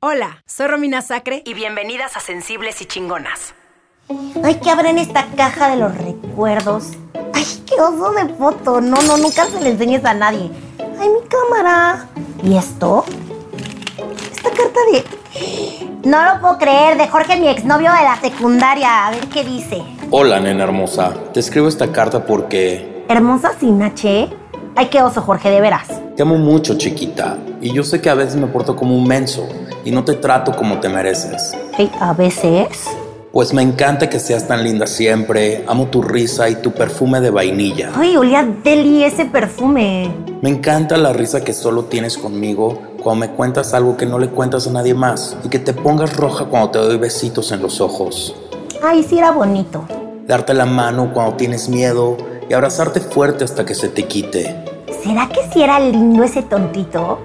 Hola, soy Romina Sacre y bienvenidas a Sensibles y Chingonas. Ay, que abren esta caja de los recuerdos. Ay, qué oso de foto. No, no, nunca se le enseñes a nadie. Ay, mi cámara. ¿Y esto? Esta carta de... No lo puedo creer, de Jorge, mi exnovio de la secundaria. A ver qué dice. Hola, nena hermosa. Te escribo esta carta porque... ¿Hermosa sin H? Ay, qué oso, Jorge, de veras. Te amo mucho, chiquita. Y yo sé que a veces me porto como un menso y no te trato como te mereces. Ay, a veces... Pues me encanta que seas tan linda siempre. Amo tu risa y tu perfume de vainilla. Ay, olía deli ese perfume. Me encanta la risa que solo tienes conmigo cuando me cuentas algo que no le cuentas a nadie más y que te pongas roja cuando te doy besitos en los ojos. Ay, sí era bonito. Darte la mano cuando tienes miedo y abrazarte fuerte hasta que se te quite. ¿Será que sí era lindo ese tontito?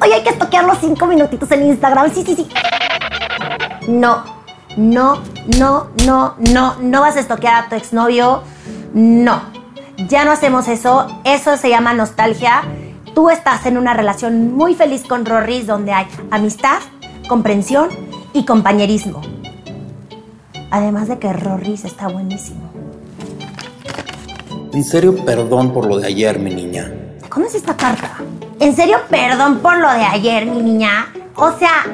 Oye, hay que los cinco minutitos en Instagram. Sí, sí, sí. No, no, no, no, no, no vas a estoquear a tu exnovio. No. Ya no hacemos eso. Eso se llama nostalgia. Tú estás en una relación muy feliz con Rorris donde hay amistad, comprensión y compañerismo. Además de que Rorris está buenísimo. En serio, perdón por lo de ayer, mi niña. ¿Cómo es esta carta? ¿En serio, perdón por lo de ayer, mi niña? O sea,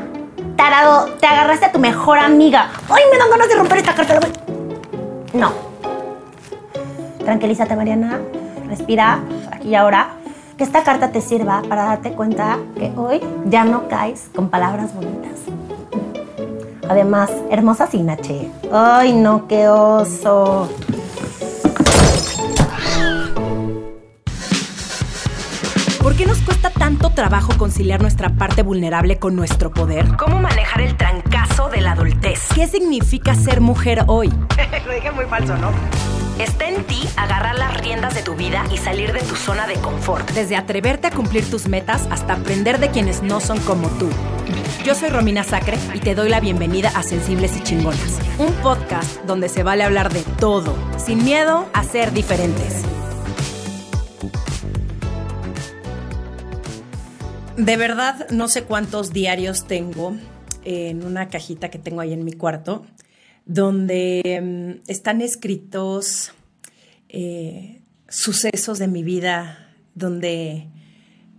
tarado, te agarraste a tu mejor amiga. ¡Ay, me dan ganas de romper esta carta! No. Tranquilízate, Mariana. Respira, aquí y ahora. Que esta carta te sirva para darte cuenta que hoy ya no caes con palabras bonitas. Además, hermosa Sinache. ¡Ay, no, qué oso! Tanto trabajo conciliar nuestra parte vulnerable con nuestro poder? ¿Cómo manejar el trancazo de la adultez? ¿Qué significa ser mujer hoy? Lo dije muy falso, ¿no? Está en ti agarrar las riendas de tu vida y salir de tu zona de confort. Desde atreverte a cumplir tus metas hasta aprender de quienes no son como tú. Yo soy Romina Sacre y te doy la bienvenida a Sensibles y Chingonas, un podcast donde se vale hablar de todo, sin miedo a ser diferentes. De verdad, no sé cuántos diarios tengo en una cajita que tengo ahí en mi cuarto, donde mm, están escritos eh, sucesos de mi vida, donde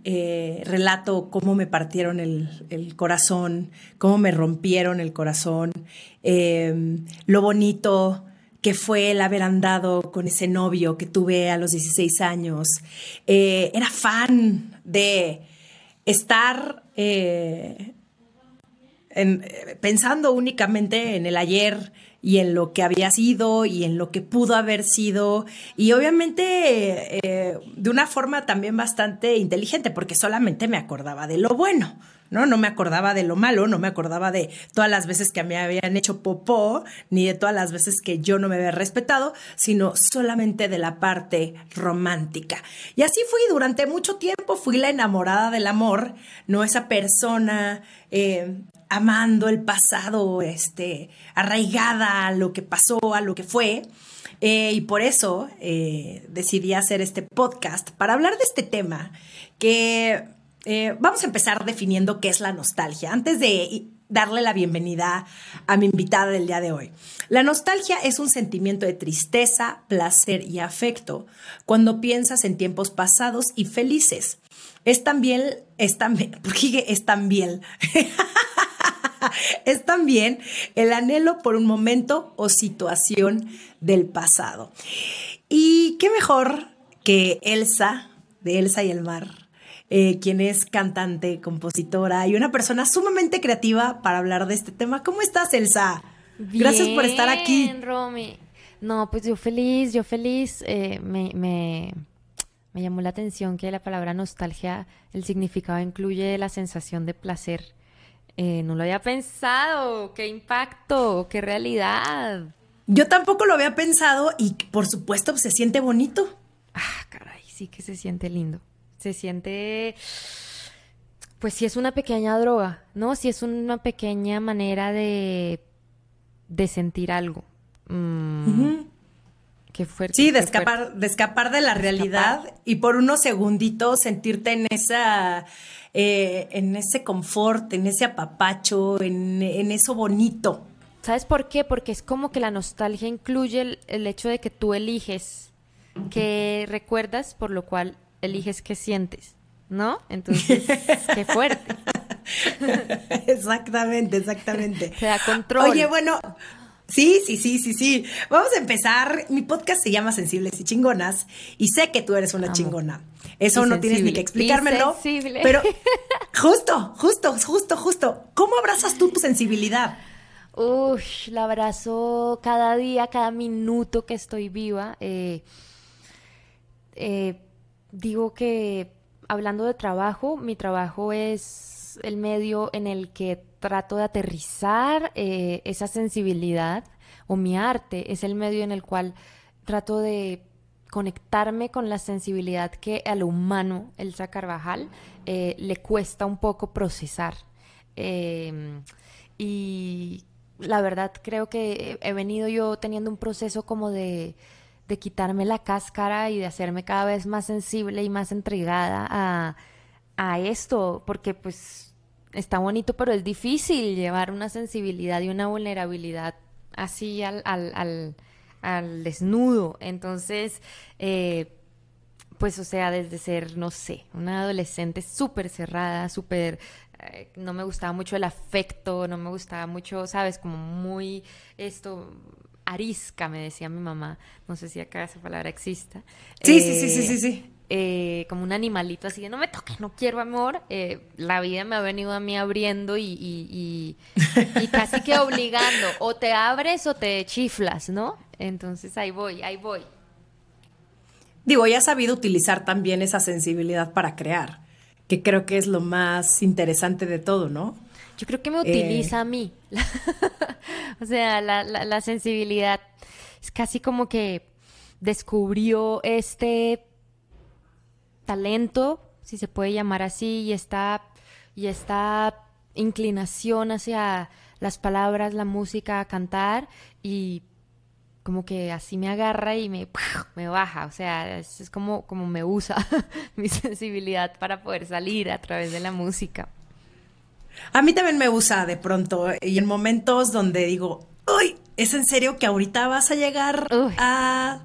eh, relato cómo me partieron el, corazón, cómo me rompieron el corazón, em, lo bonito que fue el haber andado con ese novio que tuve a los 16 años. Eh, era fan de estar eh, eh, pensando únicamente en el ayer y en lo que había sido y en lo que pudo haber sido y obviamente eh, de una forma también bastante inteligente porque solamente me acordaba de lo bueno. ¿No? No me acordaba de lo malo, no me acordaba de todas las veces que me habían hecho popó, ni de todas las veces que yo no me había respetado, sino solamente de la parte romántica. Y así fui durante mucho tiempo, fui la enamorada del amor, no esa persona eh, amando el pasado, este, arraigada a lo que pasó, a lo que fue. Eh, y por eso eh, decidí hacer este podcast para hablar de este tema que eh, vamos a empezar definiendo qué es la nostalgia. Antes de darle la bienvenida a mi invitada del día de hoy. La nostalgia es un sentimiento de tristeza, placer y afecto cuando piensas en tiempos pasados y felices. Es también, es también, porque es también, es también el anhelo por un momento o situación del pasado. Y qué mejor que Elsa, de Elsa y el mar, eh, quien es cantante, compositora y una persona sumamente creativa para hablar de este tema. ¿Cómo estás, Elsa? Gracias por estar aquí. Romy. No, pues yo feliz, yo feliz. Eh, me, me, me llamó la atención que la palabra nostalgia, el significado incluye la sensación de placer. Eh, no lo había pensado. ¡Qué impacto! ¡Qué realidad! Yo tampoco lo había pensado y por supuesto se siente bonito. Ah, caray, sí que se siente lindo se siente, pues si es una pequeña droga, ¿no? Si es una pequeña manera de, de sentir algo. Mm, qué fuerte. Sí, de escapar, de escapar de la realidad y por unos segunditos sentirte en esa eh, en ese confort, en ese apapacho, en, eso bonito. ¿Sabes por qué? Porque es como que la nostalgia incluye el, el hecho de que tú eliges, que recuerdas, por lo cual eliges qué sientes, ¿no? Entonces, qué fuerte. exactamente, exactamente. Te da control. Oye, bueno, Sí, sí, sí, sí, sí. Vamos a empezar. Mi podcast se llama Sensibles y Chingonas y sé que tú eres una chingona. Eso no tienes ni que explicármelo. Pero justo, justo, justo, justo. ¿Cómo abrazas tú tu sensibilidad? Uy, la abrazo cada día, cada minuto que estoy viva. Eh, eh, digo que hablando de trabajo, mi trabajo es el medio en el que trato de aterrizar eh, esa sensibilidad o mi arte es el medio en el cual trato de conectarme con la sensibilidad que al humano, Elsa Carvajal, eh, le cuesta un poco procesar. Em, y la verdad creo que he venido yo teniendo un proceso como de, de quitarme la cáscara y de hacerme cada vez más sensible y más entregada a, a esto, porque pues está bonito, pero es difícil llevar una sensibilidad y una vulnerabilidad así al, al, al, desnudo. Entonces, eh, pues o sea, desde ser, no sé, una adolescente súper cerrada, súper... Eh, no me gustaba mucho el afecto, no me gustaba mucho, ¿sabes? Como muy esto arisca, me decía mi mamá. No sé si acá esa palabra exista. Sí, sí, sí, sí, sí, sí. Eh, como un animalito así de no me toques, no quiero amor, eh, la vida me ha venido a mí abriendo y, y, casi que obligando, o te abres o te chiflas, ¿no? Entonces ahí voy, ahí voy. Digo, ya has sabido utilizar también esa sensibilidad para crear, que creo que es lo más interesante de todo, ¿no? Yo creo que me utiliza a mí. o sea, la, la sensibilidad es casi como que descubrió este talento, si se puede llamar así, y esta, y esta inclinación hacia las palabras, la música, cantar, y como que así me agarra y me, me baja, o sea, es, como, como me usa mi sensibilidad para poder salir a través de la música. A mí también me usa de pronto y en momentos donde digo, uy, ¿es en serio que ahorita vas a llegar a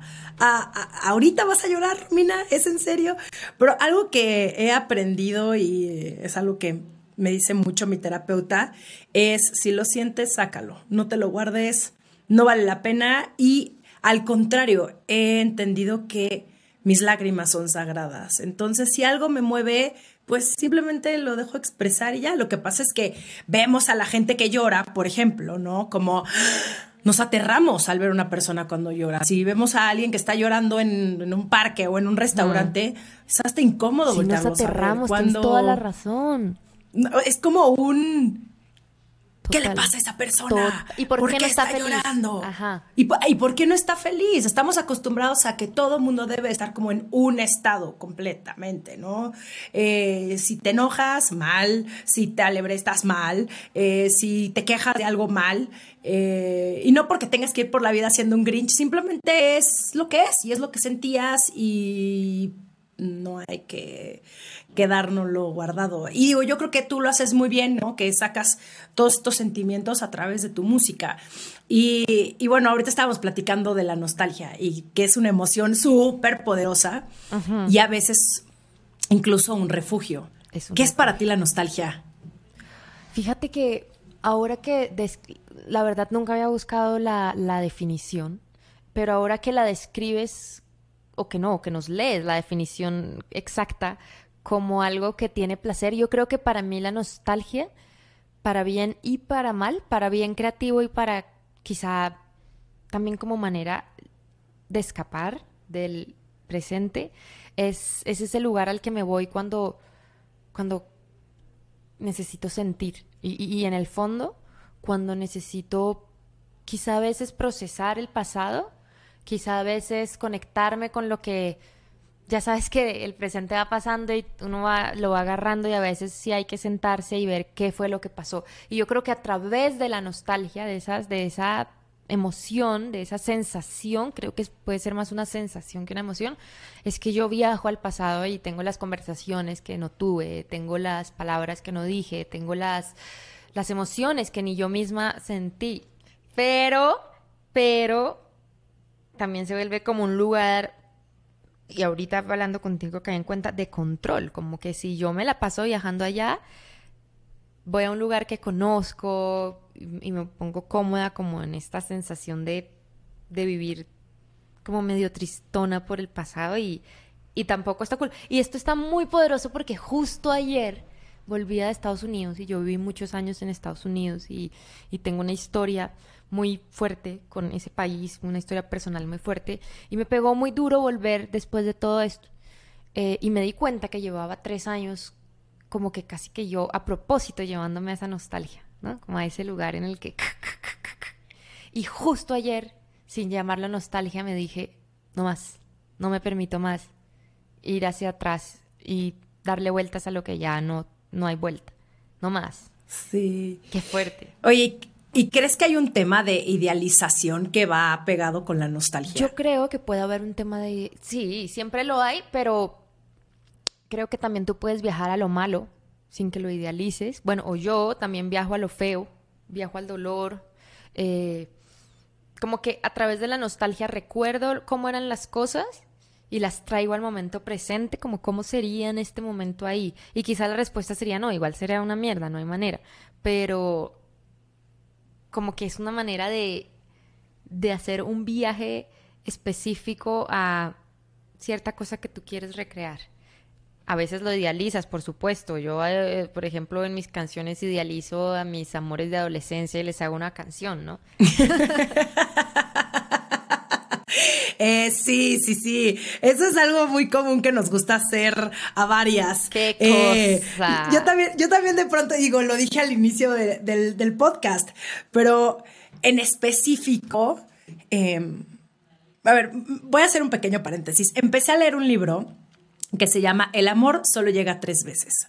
ahorita vas a llorar, Mina, ¿es en serio? Pero algo que he aprendido y es algo que me dice mucho mi terapeuta es, si lo sientes, sácalo, no te lo guardes, no vale la pena y al contrario, he entendido que mis lágrimas son sagradas. Entonces, si algo me mueve, pues simplemente lo dejo expresar y ya. Lo que pasa es que vemos a la gente que llora, por ejemplo, ¿no? Como nos aterramos al ver a una persona cuando llora. Si vemos a alguien que está llorando en, un parque o en un restaurante, es hasta incómodo. Si nos aterramos, cuando... toda la razón. Es como un ¿Qué le pasa a esa persona? ¿Y por, qué, no está, llorando? ¿Y, por qué no está feliz? Estamos acostumbrados a que todo mundo debe estar como en un estado completamente, ¿no? Eh, si te enojas, mal. Si te estás mal. Eh, si te quejas de algo mal. Eh, y no porque tengas que ir por la vida siendo un Grinch, simplemente es lo que es y es lo que sentías y no hay que quedárnoslo guardado. Y digo, yo creo que tú lo haces muy bien, ¿no? Que sacas todos estos sentimientos a través de tu música. Y, bueno, ahorita estábamos platicando de la nostalgia y que es una emoción súper poderosa y a veces incluso un refugio. ¿Qué es para ti la nostalgia? Fíjate que ahora que la verdad nunca había buscado la, la definición, pero ahora que la describes o que no, que nos lees la definición exacta, como algo que tiene placer. Yo creo que para mí la nostalgia, para bien y para mal, para bien creativo y para quizá también como manera de escapar del presente, es, es ese lugar al que me voy cuando, cuando necesito sentir. Y, y en el fondo, cuando necesito quizá a veces procesar el pasado, quizá a veces conectarme con lo que ya sabes que el presente va pasando y uno va, lo va agarrando y a veces sí hay que sentarse y ver qué fue lo que pasó. Y yo creo que a través de la nostalgia, de esas, de esa emoción, de esa sensación, creo que puede ser más una sensación que una emoción, es que yo viajo al pasado y tengo las conversaciones que no tuve, tengo las palabras que no dije, tengo las, las emociones que ni yo misma sentí. Pero, pero, también se vuelve como un lugar y ahorita hablando contigo que hay en cuenta de control, como que si yo me la paso viajando allá, voy a un lugar que conozco y, me pongo cómoda como en esta sensación de, de, vivir como medio tristona por el pasado y, y tampoco está cool. Y esto está muy poderoso porque justo ayer volví a Estados Unidos y yo viví muchos años en Estados Unidos y, y tengo una historia muy fuerte con ese país, una historia personal muy fuerte, y me pegó muy duro volver después de todo esto. Eh, y me di cuenta que llevaba tres años como que casi que yo a propósito llevándome a esa nostalgia, ¿no? Como a ese lugar en el que... Y justo ayer, sin llamarlo nostalgia, me dije, no más, no me permito más ir hacia atrás y darle vueltas a lo que ya no, no hay vuelta, no más. Sí. Qué fuerte. Oye, ¿Y crees que hay un tema de idealización que va pegado con la nostalgia? Yo creo que puede haber un tema de... Sí, siempre lo hay, pero creo que también tú puedes viajar a lo malo sin que lo idealices. Bueno, o yo también viajo a lo feo, viajo al dolor. Eh, como que a través de la nostalgia recuerdo cómo eran las cosas y las traigo al momento presente, como cómo sería en este momento ahí. Y quizá la respuesta sería no, igual sería una mierda, no hay manera. Pero como que es una manera de, de hacer un viaje específico a cierta cosa que tú quieres recrear. A veces lo idealizas, por supuesto. Yo, eh, por ejemplo, en mis canciones idealizo a mis amores de adolescencia y les hago una canción, ¿no? Eh, sí, sí, sí. Eso es algo muy común que nos gusta hacer a varias. Qué eh, cosa. yo también, yo también de pronto digo, lo dije al inicio del, podcast, pero en específico, em, a ver, voy a hacer un pequeño paréntesis. Empecé a leer un libro que se llama El amor solo llega tres veces.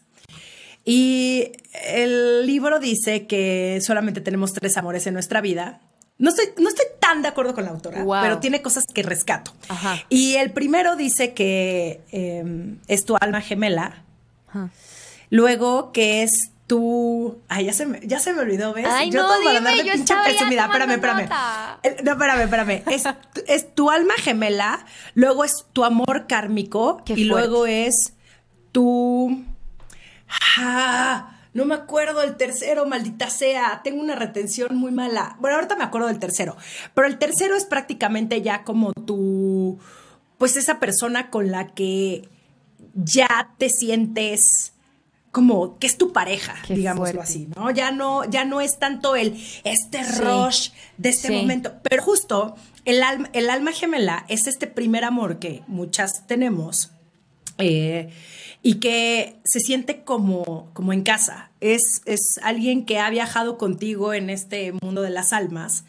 Y el libro dice que solamente tenemos tres amores en nuestra vida no estoy, no estoy tan de acuerdo con la autora, pero tiene cosas que rescato. Y el primero dice que em, es tu alma gemela. Luego que es tu. Ay, ya se me, ya se me olvidó, ¿ves? Ay, yo no, dime, para darle pinche presumida. Espérame, espérame. No, espérame, espérame. Es, es, tu alma gemela, luego es tu amor kármico y luego es tu. Ah, no me acuerdo del tercero, maldita sea. Tengo una retención muy mala. Bueno, ahorita me acuerdo del tercero. Pero el tercero es prácticamente ya como tu. Pues esa persona con la que ya te sientes como que es tu pareja, digámoslo así, ¿no? Ya no, ya no es tanto el este rush de este momento. Pero justo el alma, el alma gemela es este primer amor que muchas tenemos. Eh, y que se siente como, como en casa. Es, es alguien que ha viajado contigo en este mundo de las almas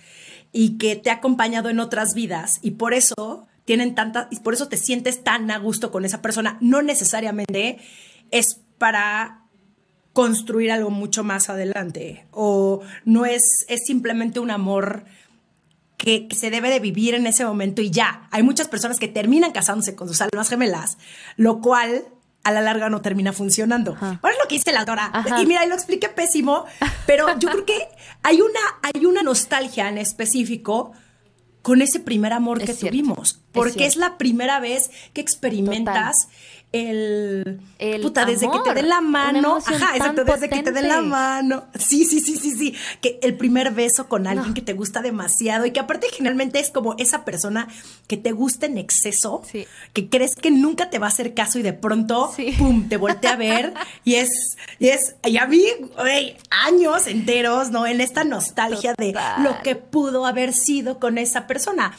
y que te ha acompañado en otras vidas y por eso tienen tanta y por eso te sientes tan a gusto con esa persona. No necesariamente es para construir algo mucho más adelante o no es, es simplemente un amor que, se debe de vivir en ese momento y ya. Hay muchas personas que terminan casándose con sus almas gemelas, lo cual a la larga no termina funcionando. Bueno, es lo que dice la autora. Y mira, y lo expliqué pésimo, pero yo creo que hay una, hay una nostalgia en específico con ese primer amor que tuvimos, porque es, la primera vez que experimentas el, puta, desde que te den la mano, ajá, exacto, desde que te den la mano, sí, sí, sí, sí, sí, que el primer beso con alguien que te gusta demasiado y que aparte generalmente es como esa persona que te gusta en exceso, que crees que nunca te va a hacer caso y de pronto, pum, te voltea a ver y es, y es, y a mí, años enteros, ¿no? En esta nostalgia de lo que pudo haber sido con esa persona.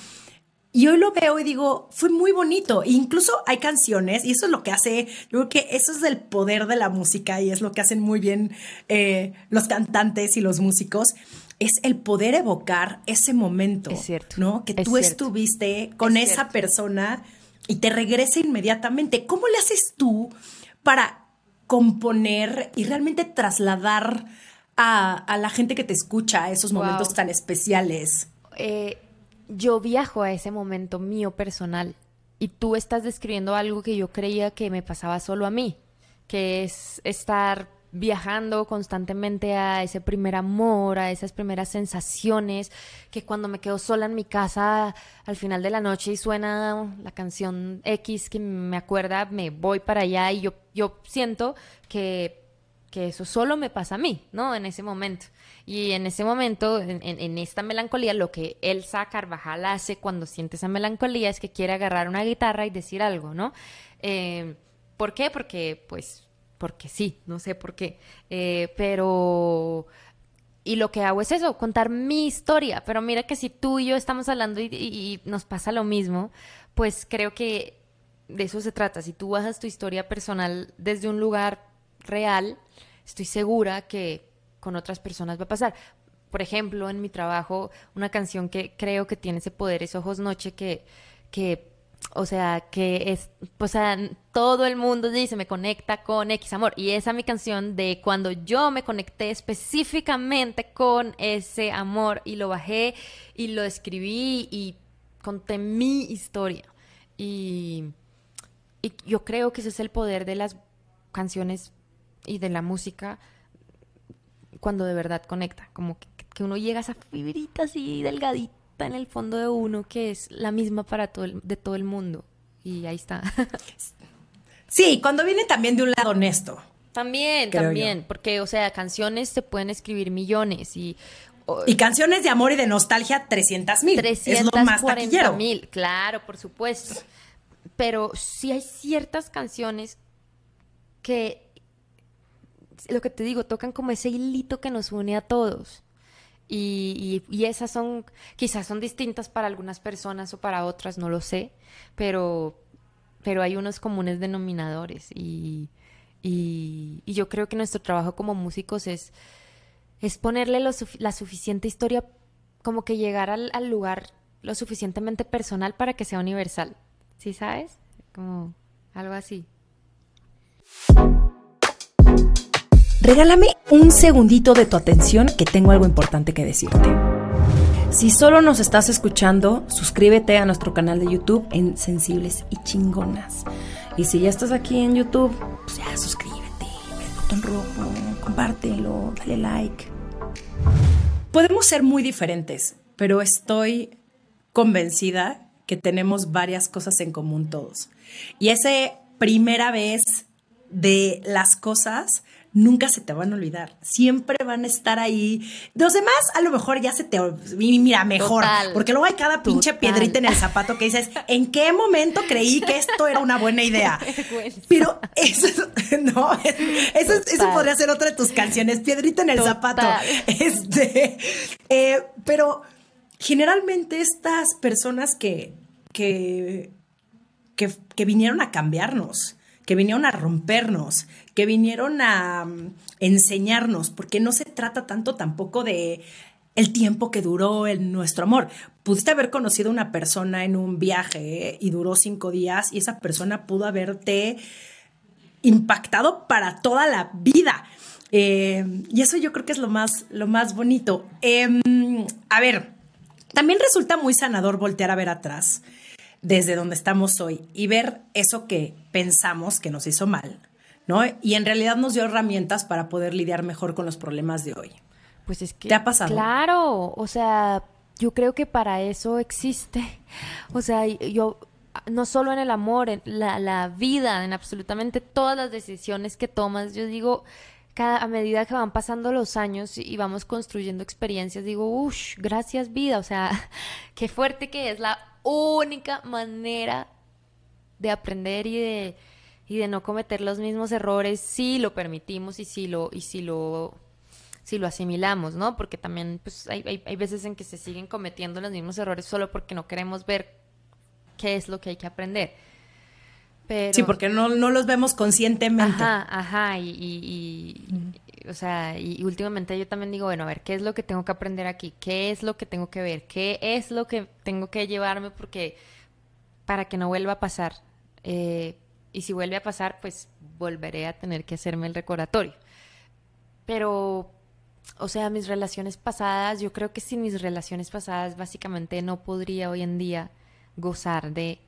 Y hoy lo veo y digo, fue muy bonito. E incluso hay canciones, y eso es lo que hace, yo creo que eso es el poder de la música y es lo que hacen muy bien eh, los cantantes y los músicos, es el poder evocar ese momento. Es cierto. ¿No? Que tú estuviste con esa persona y te regresa inmediatamente. ¿Cómo le haces tú para componer y realmente trasladar a, la gente que te escucha esos momentos tan especiales? eh, yo viajo a ese momento mío personal y tú estás describiendo algo que yo creía que me pasaba solo a mí, que es estar viajando constantemente a ese primer amor, a esas primeras sensaciones, que cuando me quedo sola en mi casa al final de la noche y suena la canción X que me acuerda, me voy para allá y yo, yo siento que, que eso solo me pasa a mí, ¿no? En ese momento. Y en ese momento, en, esta melancolía, lo que Elsa Carvajal hace cuando siente esa melancolía es que quiere agarrar una guitarra y decir algo, ¿no? Eh, ¿Por qué? Porque, pues, porque sí, no sé por qué. Eh, pero... Y lo que hago es eso, contar mi historia. Pero mira que si tú y yo estamos hablando y, nos pasa lo mismo, pues creo que de eso se trata. Si tú bajas tu historia personal desde un lugar real, estoy segura que con otras personas va a pasar. Por ejemplo, en mi trabajo, una canción que creo que tiene ese poder es Ojos Noche, que, que o sea, que es, o sea, todo el mundo dice, me conecta con X amor. Y esa es mi canción de cuando yo me conecté específicamente con ese amor y lo bajé y lo escribí y conté mi historia. Y, y yo creo que ese es el poder de las canciones y de la música cuando de verdad conecta, como que, uno llega a esa fibrita así delgadita en el fondo de uno que es la misma para todo el, de todo el mundo. Y ahí está. sí, cuando viene también de un lado honesto. También, también, porque, o sea, canciones se pueden escribir millones y... y canciones de amor y de nostalgia, 300 mil. Es lo más taquillero. mil, claro, por supuesto. Pero sí hay ciertas canciones que lo que te digo, tocan como ese hilito que nos une a todos. Y, esas son, quizás son distintas para algunas personas o para otras, no lo sé, pero, pero hay unos comunes denominadores. Y, y, yo creo que nuestro trabajo como músicos es, es ponerle la suficiente historia, como que llegar al, al lugar lo suficientemente personal para que sea universal. ¿Sí sabes? Como algo así. Regálame un segundito de tu atención que tengo algo importante que decirte. Si solo nos estás escuchando, suscríbete a nuestro canal de YouTube en Sensibles y Chingonas. Y si ya estás aquí en YouTube, pues ya suscríbete, el botón rojo, compártelo, dale like. Podemos ser muy diferentes, pero estoy convencida que tenemos varias cosas en común todos. Y esa primera vez de las cosas nunca se te van a olvidar. Siempre van a estar ahí. Los demás, a lo mejor ya se te. Mira, mejor. porque luego hay cada pinche piedrita en el zapato que dices, ¿en qué momento creí que esto era una buena idea? Pero eso, no, eso, eso podría ser otra de tus canciones, piedrita en el zapato. Este, eh, pero generalmente estas personas que, que, que vinieron a cambiarnos, que vinieron a rompernos, que vinieron a mm, enseñarnos, porque no se trata tanto tampoco de el tiempo que duró el, nuestro amor. Pudiste haber conocido a una persona en un viaje y duró cinco días y esa persona pudo haberte impactado para toda la vida. Eh, y eso yo creo que es lo más, lo más bonito. Em, a ver, también resulta muy sanador voltear a ver atrás desde donde estamos hoy y ver eso que pensamos que nos hizo mal, ¿no? Y en realidad nos dio herramientas para poder lidiar mejor con los problemas de hoy. Pues es que... ¿Te ha pasado? Claro, o sea, yo creo que para eso existe. O sea, yo no solo en el amor, en la, la vida, en absolutamente todas las decisiones que tomas, yo digo, cada, a medida que van pasando los años y vamos construyendo experiencias, digo, uff, gracias vida, o sea, qué fuerte que es la única manera de aprender y de, y de no cometer los mismos errores si lo permitimos y si lo, y si lo, si lo asimilamos, ¿no? Porque también pues, hay, hay, hay veces en que se siguen cometiendo los mismos errores solo porque no queremos ver qué es lo que hay que aprender. Sí, porque no, los vemos conscientemente. Ajá, ajá, y, o sea, y, últimamente yo también digo, bueno, a ver, ¿qué es lo que tengo que aprender aquí? ¿Qué es lo que tengo que ver? ¿Qué es lo que tengo que llevarme? Porque para que no vuelva a pasar. Eh, y si vuelve a pasar, pues volveré a tener que hacerme el recordatorio. Pero o sea, mis relaciones pasadas, yo creo que sin mis relaciones pasadas básicamente no podría hoy en día gozar de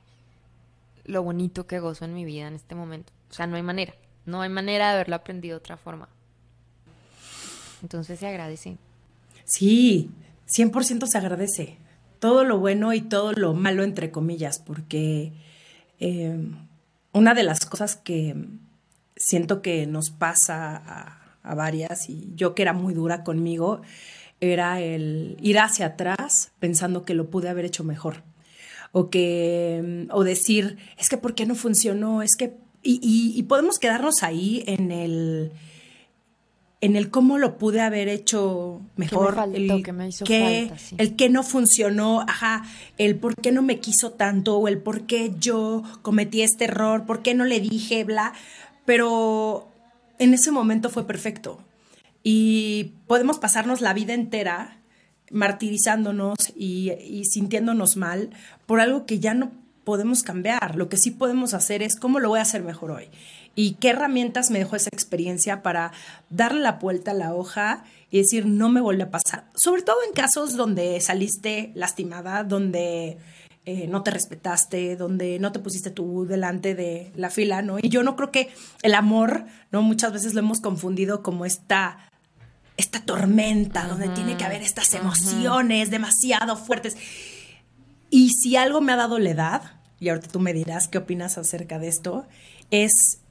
lo bonito que gozo en mi vida en este momento. O sea, no hay manera, no hay manera de haberlo aprendido de otra forma. Entonces se agradece. Sí, 100% se agradece. Todo lo bueno y todo lo malo, entre comillas, porque eh, una de las cosas que siento que nos pasa a, varias y yo que era muy dura conmigo, era el ir hacia atrás pensando que lo pude haber hecho mejor. O que, o decir, es que ¿por qué no funcionó? Es que, y, podemos quedarnos ahí en el, en el cómo lo pude haber hecho mejor, el, que me hizo falta, el que no funcionó, ajá, el por qué no me quiso tanto, o el por qué yo cometí este error, por qué no le dije, bla, pero en ese momento fue perfecto. Y podemos pasarnos la vida entera martirizándonos y, sintiéndonos mal por algo que ya no podemos cambiar. Lo que sí podemos hacer es cómo lo voy a hacer mejor hoy. Y qué herramientas me dejó esa experiencia para darle la vuelta a la hoja y decir, no me vuelve a pasar. Sobre todo en casos donde saliste lastimada, donde eh, no te respetaste, donde no te pusiste tú delante de la fila, ¿no? Y yo no creo que el amor, ¿no? Muchas veces lo hemos confundido como esta, esta tormenta, donde tiene que haber estas emociones demasiado fuertes. Y si algo me ha dado la edad, y ahorita tú me dirás qué opinas acerca de esto, es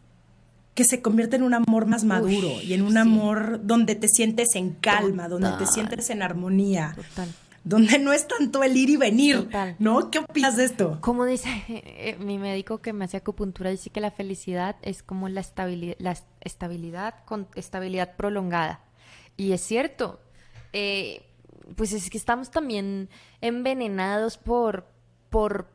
que se convierte en un amor más maduro y en un amor donde te sientes en calma, donde te sientes en armonía. Total donde no es tanto el ir y venir, ¿no? ¿Qué opinas de esto? Como dice eh, mi médico que me hace acupuntura, dice que la felicidad es como la estabilidad, la estabilidad con estabilidad prolongada. Y es cierto, eh, pues es que estamos también envenenados por, por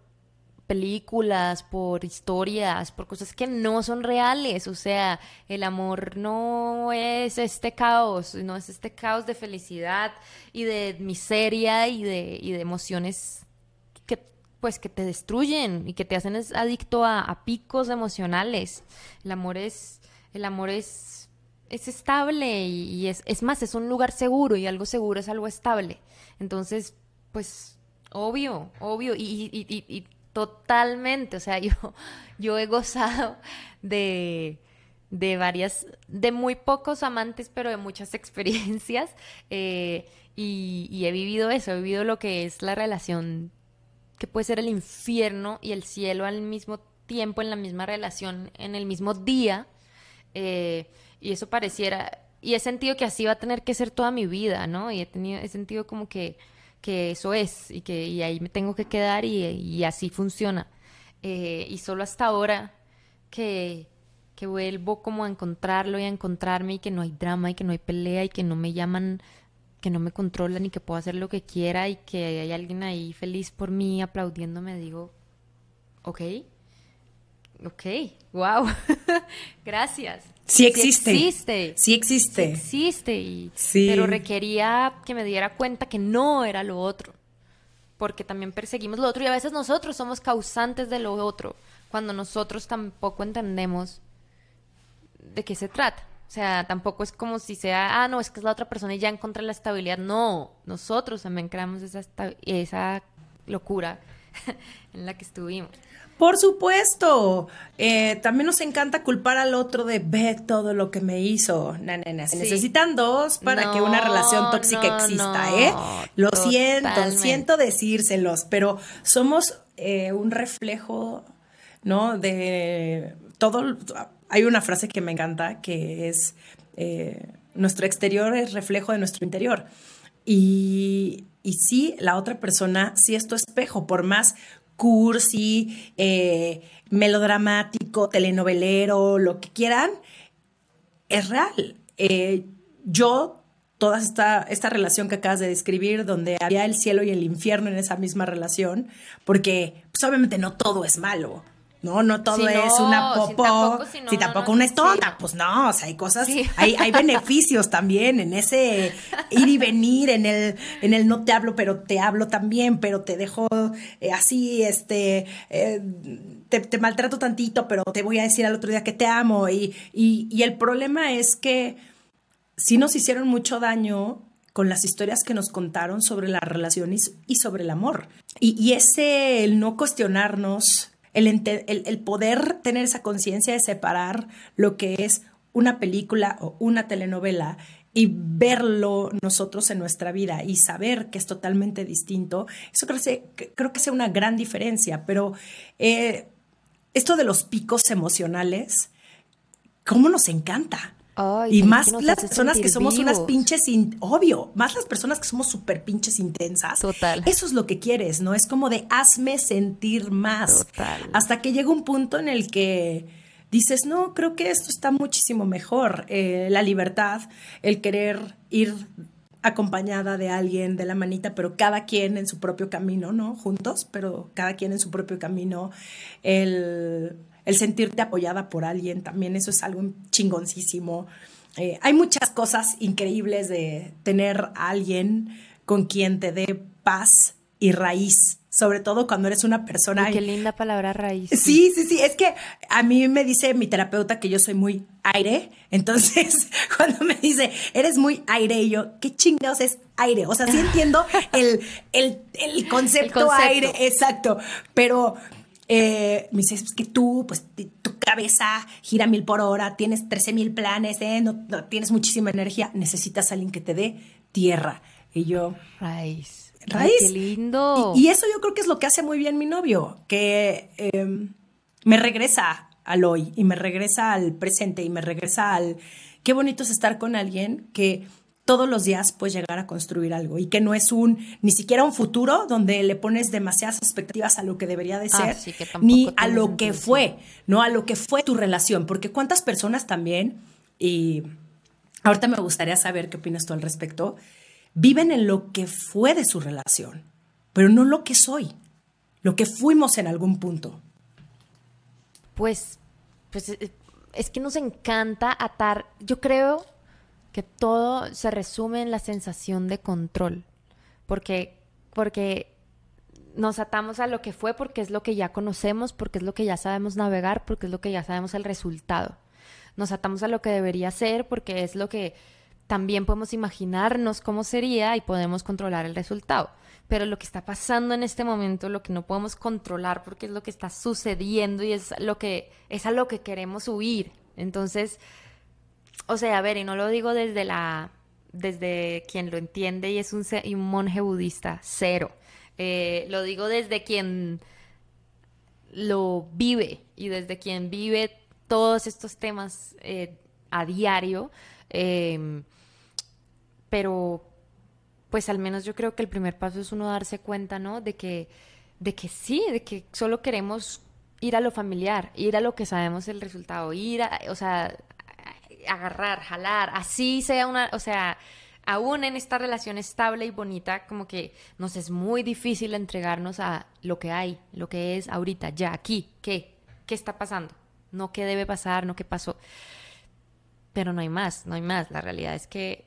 películas, por historias, por cosas que no son reales. O sea, el amor no es este caos, no es este caos de felicidad y de miseria y de, y de emociones que pues que te destruyen y que te hacen adicto a, picos emocionales. El amor es, el amor es, es estable y, es, es más, es un lugar seguro y algo seguro es algo estable. Entonces, pues, obvio, obvio, y, y, y Totalmente, o sea, yo, yo he gozado de, de varias, de muy pocos amantes, pero de muchas experiencias. Eh, y, he vivido eso, he vivido lo que es la relación que puede ser el infierno y el cielo al mismo tiempo, en la misma relación, en el mismo día. Eh, y eso pareciera, y he sentido que así va a tener que ser toda mi vida, ¿no? Y he tenido, he sentido como que que eso es y que y ahí me tengo que quedar y, así funciona. Eh, y solo hasta ahora que, que vuelvo como a encontrarlo y a encontrarme y que no hay drama y que no hay pelea y que no me llaman, que no me controlan y que puedo hacer lo que quiera y que hay alguien ahí feliz por mí aplaudiéndome, digo, ok, ok, wow, gracias. Sí existe. Sí existe. Sí existe. Sí existe. Y, Pero requería que me diera cuenta que no era lo otro. Porque también perseguimos lo otro y a veces nosotros somos causantes de lo otro. Cuando nosotros tampoco entendemos de qué se trata. O sea, tampoco es como si sea, ah, no, es que es la otra persona y ya encontré la estabilidad. No, nosotros también creamos esa, esa locura en la que estuvimos. Por supuesto. Eh, también nos encanta culpar al otro de ve todo lo que me hizo. necesitan dos para que una relación tóxica exista, ¿eh? Lo siento, siento decírselos, pero somos eh, un reflejo, ¿no? De todo. Hay una frase que me encanta que es eh, nuestro exterior es reflejo de nuestro interior. Y, y sí, la otra persona sí es tu espejo, por más cursi, eh, melodramático, telenovelero, lo que quieran, es real. Eh, yo, toda esta, esta relación que acabas de describir, donde había el cielo y el infierno en esa misma relación, porque pues, obviamente no todo es malo. No, no todo es una popó, si tampoco, una estonda, pues no, o sea, hay cosas, hay, hay beneficios también en ese ir y venir, en el, en el no te hablo, pero te hablo también, pero te dejo eh, así, este, eh, te, maltrato tantito, pero te voy a decir al otro día que te amo. Y, y, y el problema es que sí nos hicieron mucho daño con las historias que nos contaron sobre la relación y, sobre el amor. Y, ese, el no cuestionarnos, el, poder tener esa conciencia de separar lo que es una película o una telenovela y verlo nosotros en nuestra vida y saber que es totalmente distinto, eso creo que, creo que sea una gran diferencia, pero eh, esto de los picos emocionales, ¿cómo nos encanta? Y más las personas que somos unas pinches, obvio, más las personas que somos súper pinches intensas. Total. Eso es lo que quieres, ¿no? Es como de hazme sentir más. Total. Hasta que llega un punto en el que dices, no, creo que esto está muchísimo mejor. Eh, la libertad, el querer ir acompañada de alguien, de la manita, pero cada quien en su propio camino, ¿no? Juntos, pero cada quien en su propio camino. El, sentirte apoyada por alguien, también eso es algo chingoncísimo. Eh, hay muchas cosas increíbles de tener a alguien con quien te dé paz y raíz sobre todo cuando eres una persona. qué linda palabra raíz. Sí, sí, sí. Es que a mí me dice mi terapeuta que yo soy muy aire. Entonces, cuando me dice, eres muy aire, y yo, ¿qué chingados es aire? O sea, sí entiendo el, el, concepto, aire, exacto. Pero eh, me dice, es que tú, pues tu cabeza gira mil por hora, tienes 13 mil planes, ¿eh? no, tienes muchísima energía, necesitas a alguien que te dé tierra. Y yo. Raíz raíz. qué lindo. Y, eso yo creo que es lo que hace muy bien mi novio, que em, me regresa al hoy y me regresa al presente y me regresa al qué bonito es estar con alguien que todos los días puedes llegar a construir algo y que no es un ni siquiera un futuro donde le pones demasiadas expectativas a lo que debería de ah, ser ni a lo que fue, no a lo que fue tu relación, porque cuántas personas también y ahorita me gustaría saber qué opinas tú al respecto viven en lo que fue de su relación, pero no lo que soy, lo que fuimos en algún punto. Pues, pues eh, es que nos encanta atar, yo creo que todo se resume en la sensación de control, porque, porque nos atamos a lo que fue porque es lo que ya conocemos, porque es lo que ya sabemos navegar, porque es lo que ya sabemos el resultado. Nos atamos a lo que debería ser porque es lo que también podemos imaginarnos cómo sería y podemos controlar el resultado. Pero lo que está pasando en este momento, lo que no podemos controlar porque es lo que está sucediendo y es lo que es a lo que queremos huir. Entonces, o sea, a ver, y no lo digo desde la desde quien lo entiende y es un, monje budista, cero. Eh, lo digo desde quien lo vive y desde quien vive todos estos temas eh, a diario. Eh, pero pues al menos yo creo que el primer paso es uno darse cuenta, ¿no? De que, de que sí, de que solo queremos ir a lo familiar, ir a lo que sabemos el resultado, ir a, o sea, agarrar, jalar, así sea una, o sea, aún en esta relación estable y bonita, como que nos es muy difícil entregarnos a lo que hay, lo que es ahorita, ya, aquí, ¿qué? ¿Qué está pasando? No qué debe pasar, no qué pasó. Pero no hay más, no hay más. La realidad es que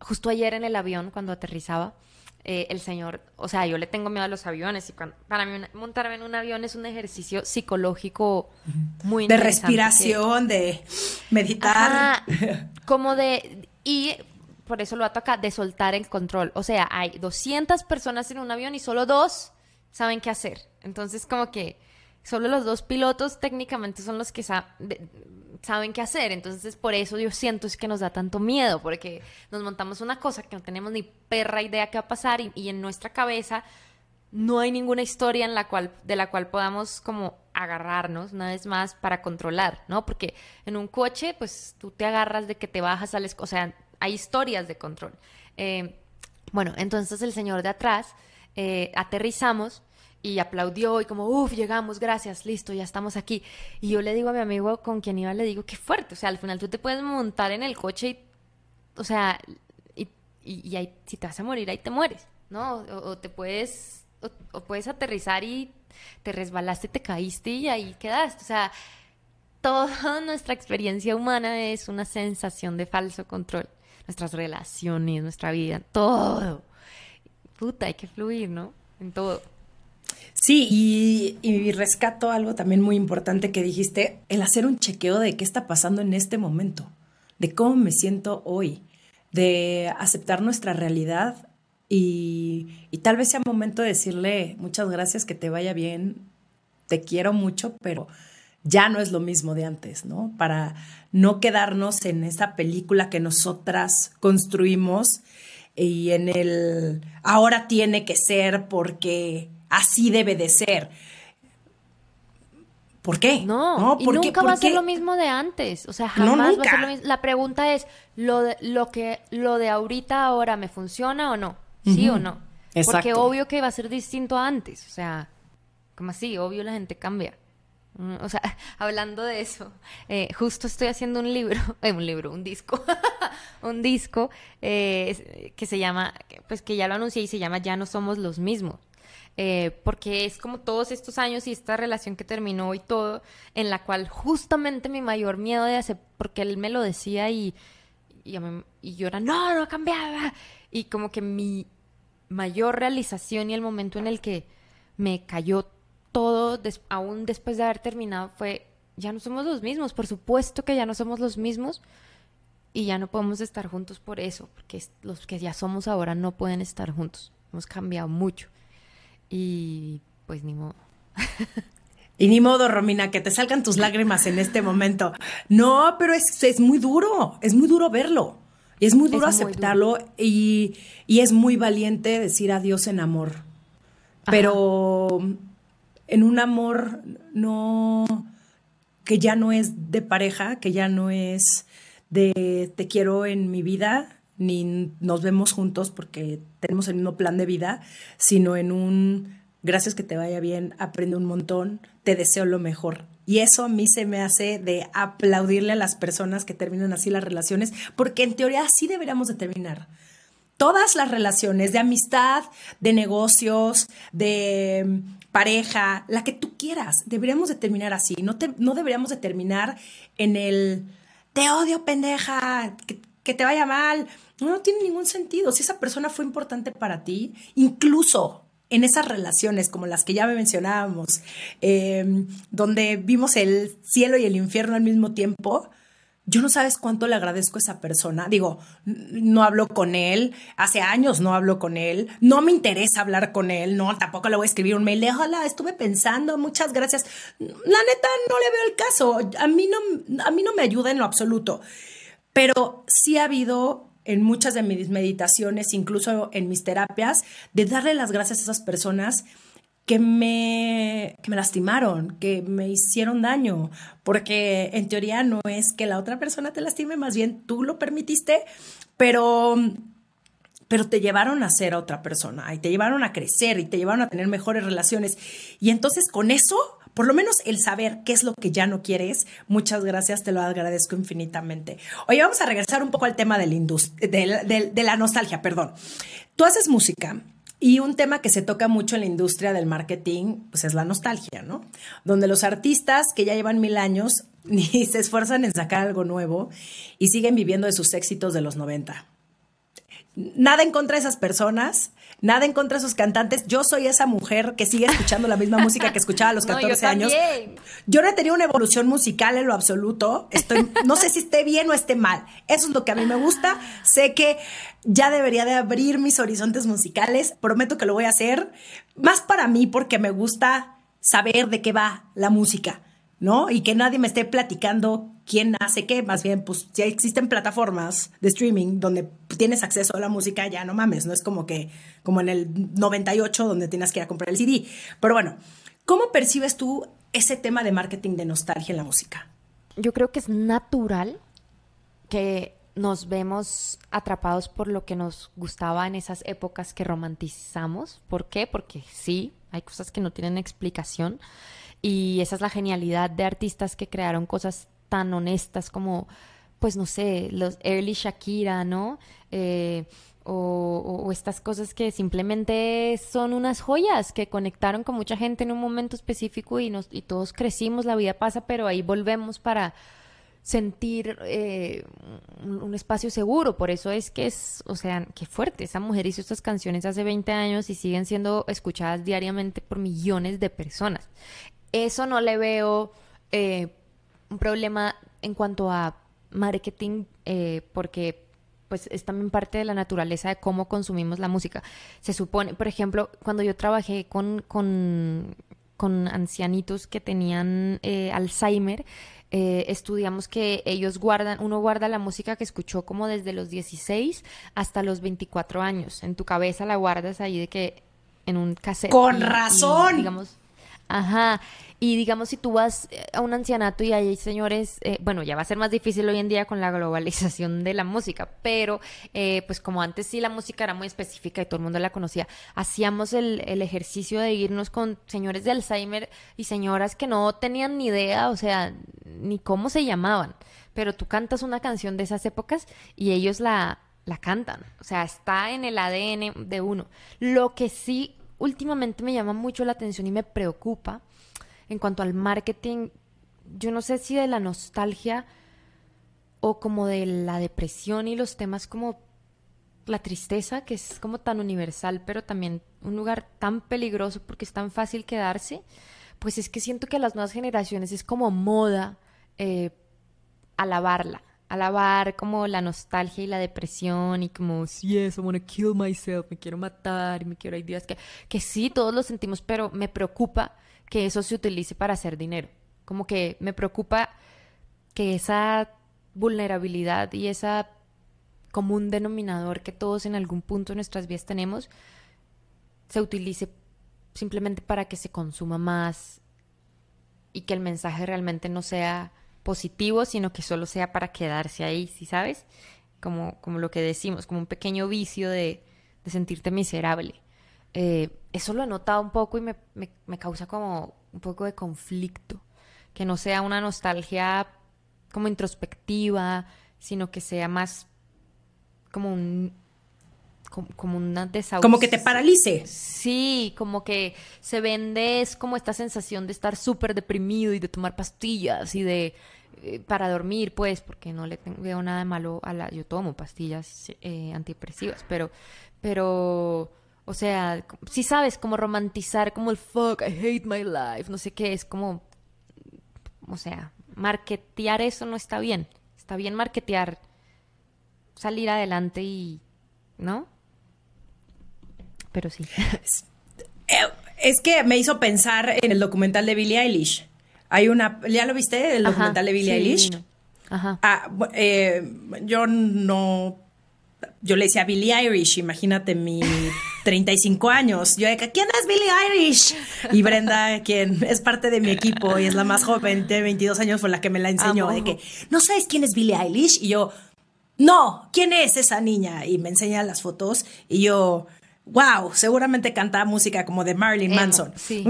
justo ayer en el avión, cuando aterrizaba, eh, el señor, o sea, yo le tengo miedo a los aviones y para mí montarme en un avión es un ejercicio psicológico muy De respiración, de meditar. como de... Y por eso lo ataca, de soltar el control. O sea, hay 200 personas en un avión y solo dos saben qué hacer. Entonces, como que solo los dos pilotos técnicamente son los que saben qué hacer. Entonces, por eso yo siento es que nos da tanto miedo, porque nos montamos una cosa que no tenemos ni perra idea qué va a pasar y, en nuestra cabeza no hay ninguna historia en la cual, de la cual podamos como agarrarnos una vez más para controlar, ¿no? Porque en un coche, pues tú te agarras de que te bajas, sales, o sea, hay historias de control. Eh, bueno, entonces el señor de atrás, eh, aterrizamos y aplaudió y como, uff, llegamos, gracias, listo, ya estamos aquí. Y yo le digo a mi amigo con quien iba, le digo, qué fuerte, o sea, al final tú te puedes montar en el coche y, o sea, y, y, ahí, si te vas a morir, ahí te mueres, ¿no? O, te puedes, o, puedes aterrizar y te resbalaste, te caíste y ahí quedaste, o sea, toda nuestra experiencia humana es una sensación de falso control. Nuestras relaciones, nuestra vida, todo. Puta, hay que fluir, ¿no? En todo. Sí, y, rescato algo también muy importante que dijiste, el hacer un chequeo de qué está pasando en este momento, de cómo me siento hoy. de aceptar nuestra realidad y, y tal vez sea momento de decirle muchas gracias, que te vaya bien, te quiero mucho, pero ya no es lo mismo de antes, ¿no? Para no quedarnos en esa película que nosotras construimos y en el ahora tiene que ser porque así debe de ser. ¿Por qué? No, y nunca va a ser lo mismo de antes. O sea, jamás va a ser lo mismo. La pregunta es, ¿lo de, lo que, lo de ahorita ahora me funciona o no? ¿Sí o no? Porque obvio que va a ser distinto a antes. O sea, como así, obvio la gente cambia. Mm, o sea, hablando de eso, eh, justo estoy haciendo un libro, eh, un libro, un disco, un disco eh, que se llama, pues que ya lo anuncié y se llama Ya no somos los mismos. Porque es como todos estos años y esta relación que terminó y todo, en la cual justamente mi mayor miedo de hacer, porque él me lo decía y, y, yo era, no, no cambiaba. Y como que mi mayor realización y el momento en el que me cayó todo, aún después de haber terminado, fue, ya no somos los mismos, por supuesto que ya no somos los mismos y ya no podemos estar juntos por eso, porque los que ya somos ahora no pueden estar juntos, hemos cambiado mucho y pues ni modo. Y ni modo, Romina, que te salgan tus lágrimas en este momento. No, pero es, es muy duro, es muy duro verlo. Y es muy duro aceptarlo Y, y, es muy valiente decir adiós en amor. Pero en un amor no que ya no es de pareja, que ya no es de te quiero en mi vida, ni nos vemos juntos porque tenemos el mismo plan de vida, sino en un gracias que te vaya bien, aprende un montón, te deseo lo mejor. Y eso a mí se me hace de aplaudirle a las personas que terminan así las relaciones, porque en teoría así deberíamos de terminar. Todas las relaciones de amistad, de negocios, de pareja, la que tú quieras. Deberíamos de terminar así. No, no deberíamos de terminar en el te odio, pendeja, que, te vaya mal. No, tiene ningún sentido. Si esa persona fue importante para ti, incluso en esas relaciones como las que ya mencionábamos, em, donde vimos el cielo y el infierno al mismo tiempo, yo no sabes cuánto le agradezco a esa persona. Digo, no hablo con él, hace años no hablo con él, no me interesa hablar con él, no, tampoco le voy a escribir un mail de, hola, estuve pensando, muchas gracias. La neta, no le veo el caso, a mí no, a mí no me ayuda en lo absoluto. Pero sí ha habido en muchas de mis meditaciones, incluso en mis terapias, de darle las gracias a esas personas que me, me lastimaron, que me hicieron daño, porque en teoría no es que la otra persona te lastime, más bien tú lo permitiste, pero pero te llevaron a ser otra persona y te llevaron a crecer y te llevaron a tener mejores relaciones. Y entonces con eso, por lo menos el saber qué es lo que ya no quieres, muchas gracias, te lo agradezco infinitamente. Oye, vamos a regresar un poco al tema de la, nostalgia, perdón. Tú haces música y un tema que se toca mucho en la industria del marketing, pues es la nostalgia, ¿no? Donde los artistas que ya llevan mil años ni se esfuerzan en sacar algo nuevo y siguen viviendo de sus éxitos de los 90. Nada en contra de esas personas, nada en contra de esos cantantes. Yo soy esa mujer que sigue escuchando la misma música que escuchaba a los 14 años. Yo no he tenido una evolución musical en lo absoluto. Estoy, no sé si esté bien o esté mal. Eso es lo que a mí me gusta. Sé que ya debería de abrir mis horizontes musicales. Prometo que lo voy a hacer. Más para mí porque me gusta saber de qué va la música. ¿no? Y que nadie me esté platicando quién hace qué, más bien, pues ya existen plataformas de streaming donde tienes acceso a la música, ya no mames, no es como que, como en el 98 donde tienes que ir a comprar el CD. Pero bueno, ¿cómo percibes tú ese tema de marketing de nostalgia en la música? Yo creo que es natural que nos vemos atrapados por lo que nos gustaba en esas épocas que romantizamos. ¿Por qué? Porque sí, hay cosas que no tienen explicación y esa es la genialidad de artistas que crearon cosas tan honestas como, pues no sé, los early Shakira, ¿no? Eh, o, estas cosas que simplemente son unas joyas que conectaron con mucha gente en un momento específico y, nos, y todos crecimos, la vida pasa, pero ahí volvemos para sentir eh, un, espacio seguro. Por eso es que es, o sea, qué fuerte. Esa mujer hizo estas canciones hace 20 años y siguen siendo escuchadas diariamente por millones de personas. Eso no le veo eh, un problema en cuanto a marketing, eh, porque pues es también parte de la naturaleza de cómo consumimos la música. Se supone, por ejemplo, cuando yo trabajé con, con, con ancianitos que tenían eh, Alzheimer, eh, estudiamos que ellos guardan, uno guarda la música que escuchó como desde los 16 hasta los 24 años. En tu cabeza la guardas ahí de que en un cassette. Con razón. digamos, ajá. Y digamos, si tú vas eh, a un ancianato y hay señores, eh, bueno, ya va a ser más difícil hoy en día con la globalización de la música, pero eh, pues como antes sí la música era muy específica y todo el mundo la conocía, hacíamos el, el ejercicio de irnos con señores de Alzheimer y señoras que no tenían ni idea, o sea, ni cómo se llamaban, pero tú cantas una canción de esas épocas y ellos la, la cantan, o sea, está en el ADN de uno. Lo que sí últimamente me llama mucho la atención y me preocupa en cuanto al marketing, yo no sé si de la nostalgia o como de la depresión y los temas como la tristeza, que es como tan universal, pero también un lugar tan peligroso porque es tan fácil quedarse, pues es que siento que a las nuevas generaciones es como moda eh, alabarla, alabar como la nostalgia y la depresión y como, yes, I wanna kill myself, me quiero matar y me quiero, hay días que, que sí, todos lo sentimos, pero me preocupa que eso se utilice para hacer dinero. Como que me preocupa que esa vulnerabilidad y esa común denominador que todos en algún punto de nuestras vidas tenemos se utilice simplemente para que se consuma más y que el mensaje realmente no sea positivo, sino que solo sea para quedarse ahí, ¿sí sabes? Como, como lo que decimos, como un pequeño vicio de, de sentirte miserable. Eh, eso lo he notado un poco y me, me, causa como un poco de conflicto. Que no sea una nostalgia como introspectiva, sino que sea más como un como, una desahucio. Como que te paralice. Sí, como que se vende, es como esta sensación de estar súper deprimido y de tomar pastillas y de eh, para dormir, pues, porque no le veo nada de malo a la. Yo tomo pastillas eh, antidepresivas, pero, pero o sea, si sabes, como romantizar, como el fuck, I hate my life, no sé qué, es como, o sea, marketear eso no está bien. Está bien marketear, salir adelante y, ¿no? Pero sí. Es que me hizo pensar en el documental de Billie Eilish. Hay una, ¿ya lo viste? El documental de Billie Eilish. Ajá. Ah, eh, yo no yo le decía Billie Irish, imagínate mi 35 años. Yo de ¿quién es Billie Irish? Y Brenda, quien es parte de mi equipo y es la más joven, de 22 años, fue la que me la enseñó. De que, ¿no sabes quién es Billie Eilish? Y yo, no, ¿quién es esa niña? Y me enseña las fotos y yo, wow, seguramente canta música como de Marilyn Manson. Sí.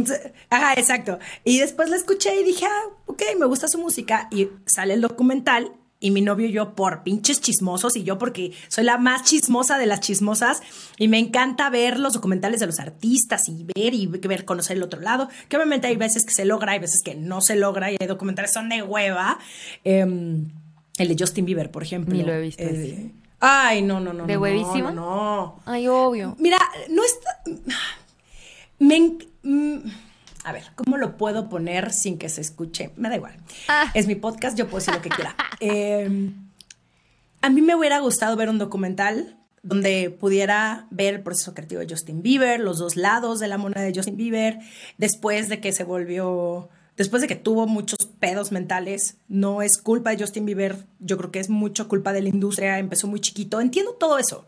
ajá, exacto. Y después la escuché y dije, ah, ok, me gusta su música. Y sale el documental y mi novio y yo por pinches chismosos y yo porque soy la más chismosa de las chismosas y me encanta ver los documentales de los artistas y ver y ver, conocer el otro lado, que obviamente hay veces que se logra, hay veces que no se logra y hay documentales son de hueva. Em, el de Justin Bieber, por ejemplo. Ni lo he visto. Eh, ay, no, no, no. ¿De huevísimo? No, no, Ay, obvio. Mira, no está... Me... Mm, a ver, ¿cómo lo puedo poner sin que se escuche? Me da igual. Ah. Es mi podcast, yo puedo decir lo que quiera. Em, a mí me hubiera gustado ver un documental donde pudiera ver el proceso creativo de Justin Bieber, los dos lados de la moneda de Justin Bieber, después de que se volvió, después de que tuvo muchos pedos mentales, no es culpa de Justin Bieber, yo creo que es mucho culpa de la industria, empezó muy chiquito, entiendo todo eso.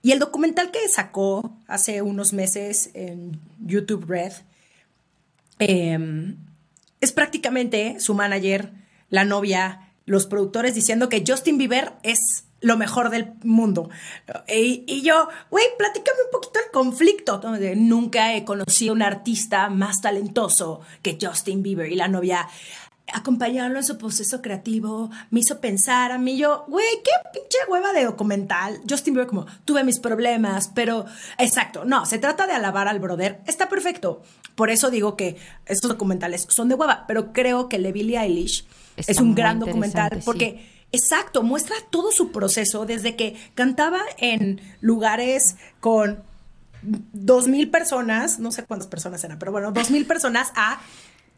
Y el documental que sacó hace unos meses en YouTube Red, Em, es prácticamente su manager, la novia, los productores diciendo que Justin Bieber es lo mejor del mundo. Y, yo, güey, platícame un poquito el conflicto. Nunca he conocido a un artista más talentoso que Justin Bieber. Y la novia, acompañarlo en su proceso creativo, me hizo pensar a mí, yo, güey, qué pinche hueva de documental. Justin Bieber como, tuve mis problemas, pero, exacto, no, se trata de alabar al brother, está perfecto. Por eso digo que estos documentales son de hueva, pero creo que Billie Eilish es un gran documental porque... Exacto, muestra todo su proceso desde que cantaba en lugares con dos mil personas, no sé cuántas personas eran, pero bueno, dos mil personas a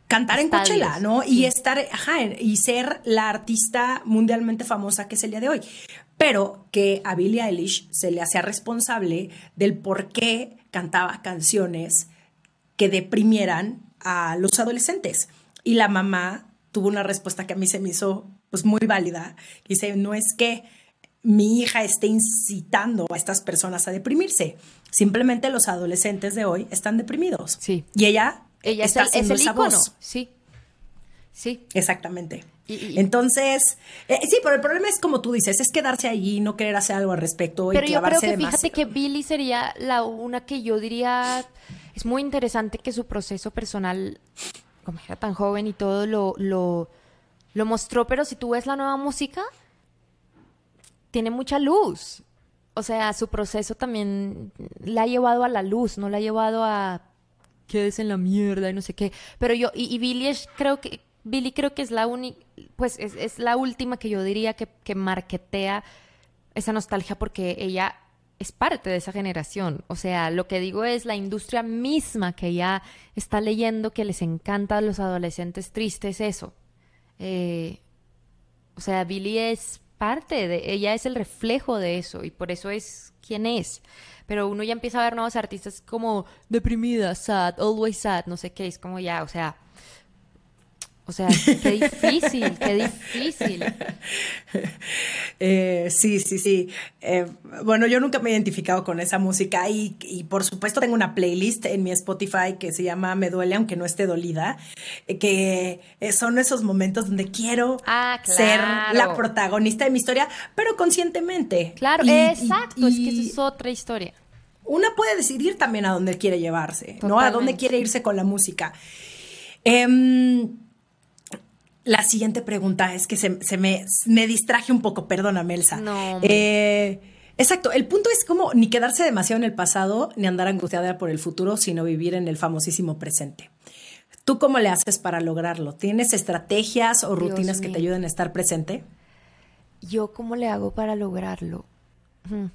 cantar en Coachella, ¿no? Y estar, ajá, y ser la artista mundialmente famosa que es el día de hoy. Pero que a Billie Eilish se le hacía responsable del por qué cantaba canciones que deprimieran a los adolescentes. Y la mamá tuvo una respuesta que a mí se me hizo pues muy válida. Dice, no es que mi hija esté incitando a estas personas a deprimirse. Simplemente los adolescentes de hoy están deprimidos. Sí. Y ella, ella está es el, es el Sí. Sí. Exactamente. Entonces, eh, sí, pero el problema es como tú dices, es quedarse allí, no querer hacer algo al respecto pero y yo creo que fíjate que Billy sería la una que yo diría es muy interesante que su proceso personal, como era tan joven y todo, lo, lo, lo mostró, pero si tú ves la nueva música, tiene mucha luz. O sea, su proceso también la ha llevado a la luz, no la ha llevado a quedes en la mierda y no sé qué. Pero yo, y, Billy es, creo que, Billy creo que es la única, pues es, es, la última que yo diría que, que marketea esa nostalgia porque ella es parte de esa generación. O sea, lo que digo es la industria misma que ya está leyendo que les encanta a los adolescentes tristes, eso. Eh, o sea, Billy es parte de, ella es el reflejo de eso y por eso es quien es. Pero uno ya empieza a ver nuevos artistas como deprimida, sad, always sad, no sé qué, es como ya, o sea, o sea, qué difícil, qué difícil. Eh, sí, sí, sí. Eh, bueno, yo nunca me he identificado con esa música y, y, por supuesto tengo una playlist en mi Spotify que se llama Me duele aunque no esté dolida, eh, que son esos momentos donde quiero ah, ser la protagonista de mi historia, pero conscientemente. Claro, exacto, es que eso es otra historia. Una puede decidir también a dónde quiere llevarse, ¿no? A dónde quiere irse con la música. Eh, la siguiente pregunta es que se, me, me, distraje un poco, perdóname, Elsa. No. Eh, exacto, el punto es como ni quedarse demasiado en el pasado, ni andar angustiada por el futuro, sino vivir en el famosísimo presente. ¿Tú cómo le haces para lograrlo? ¿Tienes estrategias o rutinas que te ayuden a estar presente? Yo cómo le hago para lograrlo. Hmm.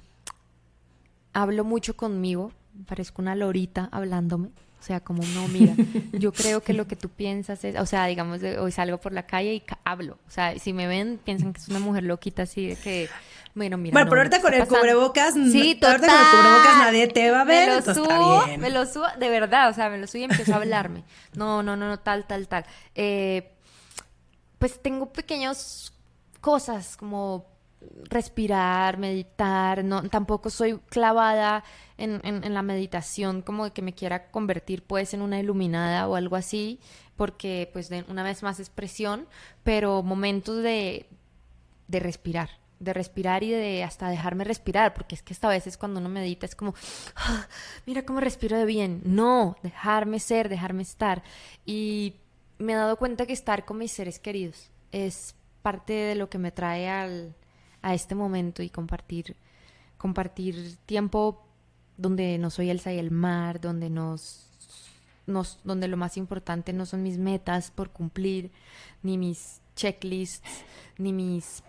Hablo mucho conmigo, parezco una lorita hablándome. O sea, como no, mira, yo creo que lo que tú piensas es, o sea, digamos, hoy salgo por la calle y hablo. O sea, si me ven, piensan que es una mujer loquita así de que, bueno, mira. Bueno, pero ahorita con el cubrebocas, sí, total, con el cubrebocas nadie te va a ver. Me lo subo, me lo subo, de verdad, o sea, me lo subo y empiezo a hablarme. No, no, no, no, tal, tal, tal. Eh, pues tengo pequeñas cosas como respirar, meditar, no, tampoco soy clavada en, la meditación como de que me quiera convertir pues en una iluminada o algo así, porque pues de, una vez más es presión, pero momentos de, de respirar, de respirar y de hasta dejarme respirar, porque es que esta vez es cuando uno medita, es como, ah, mira cómo respiro de bien, no, dejarme ser, dejarme estar. Y me he dado cuenta que estar con mis seres queridos es parte de lo que me trae al, a este momento y compartir, compartir tiempo donde no soy Elsa y el mar, donde nos, nos, donde lo más importante no son mis metas por cumplir, ni mis checklists, ni mis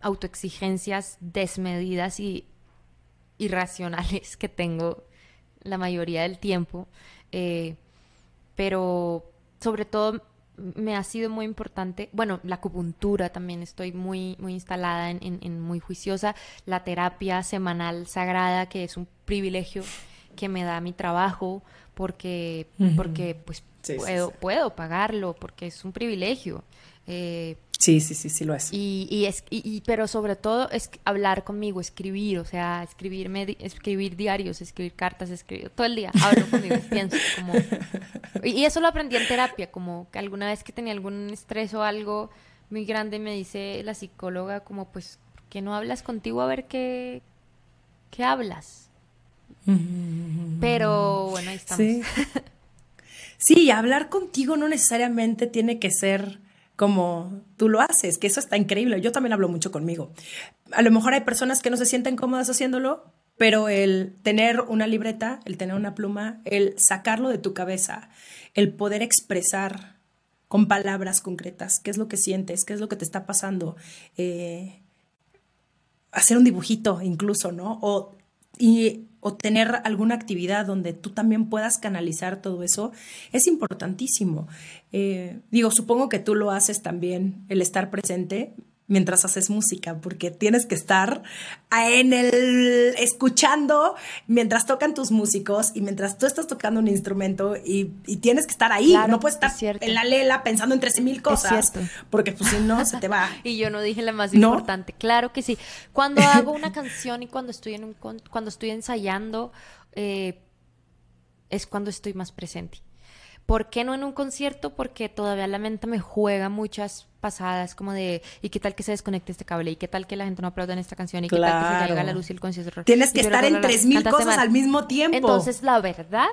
autoexigencias desmedidas y irracionales que tengo la mayoría del tiempo. Eh, pero sobre todo me ha sido muy importante, bueno, la acupuntura también estoy muy, muy instalada en, muy juiciosa, la terapia semanal sagrada, que es un privilegio que me da mi trabajo, porque, porque pues puedo, puedo pagarlo, porque es un privilegio. Eh, Sí, sí, sí, sí lo es. Y, y es y, pero sobre todo es hablar conmigo, escribir, o sea, escribirme, escribir diarios, escribir cartas, escribir todo el día, hablo conmigo, pienso como y, eso lo aprendí en terapia, como que alguna vez que tenía algún estrés o algo muy grande me dice la psicóloga como pues que no hablas contigo a ver qué qué hablas. Pero bueno, ahí estamos. Sí. sí, hablar contigo no necesariamente tiene que ser como tú lo haces, que eso está increíble. Yo también hablo mucho conmigo. A lo mejor hay personas que no se sienten cómodas haciéndolo, pero el tener una libreta, el tener una pluma, el sacarlo de tu cabeza, el poder expresar con palabras concretas qué es lo que sientes, qué es lo que te está pasando, eh, hacer un dibujito incluso, ¿no? O, y o tener alguna actividad donde tú también puedas canalizar todo eso es importantísimo. Eh, digo, supongo que tú lo haces también, el estar presente mientras haces música, porque tienes que estar en el escuchando mientras tocan tus músicos y mientras tú estás tocando un instrumento y, tienes que estar ahí, no puedes estar en la lela pensando en 13 mil cosas, porque pues si no se te va. y yo no dije la más importante, claro que sí. Cuando hago una canción y cuando estoy en un cuando estoy ensayando eh, es cuando estoy más presente. ¿Por qué no en un concierto? Porque todavía la mente me juega muchas pasadas como de ¿y qué tal que se desconecte este cable? ¿y qué tal que la gente no aplauda en esta canción? ¿y qué tal que se caiga la luz y el concierto? Tienes que estar en tres mil cosas al mismo tiempo. Entonces, la verdad,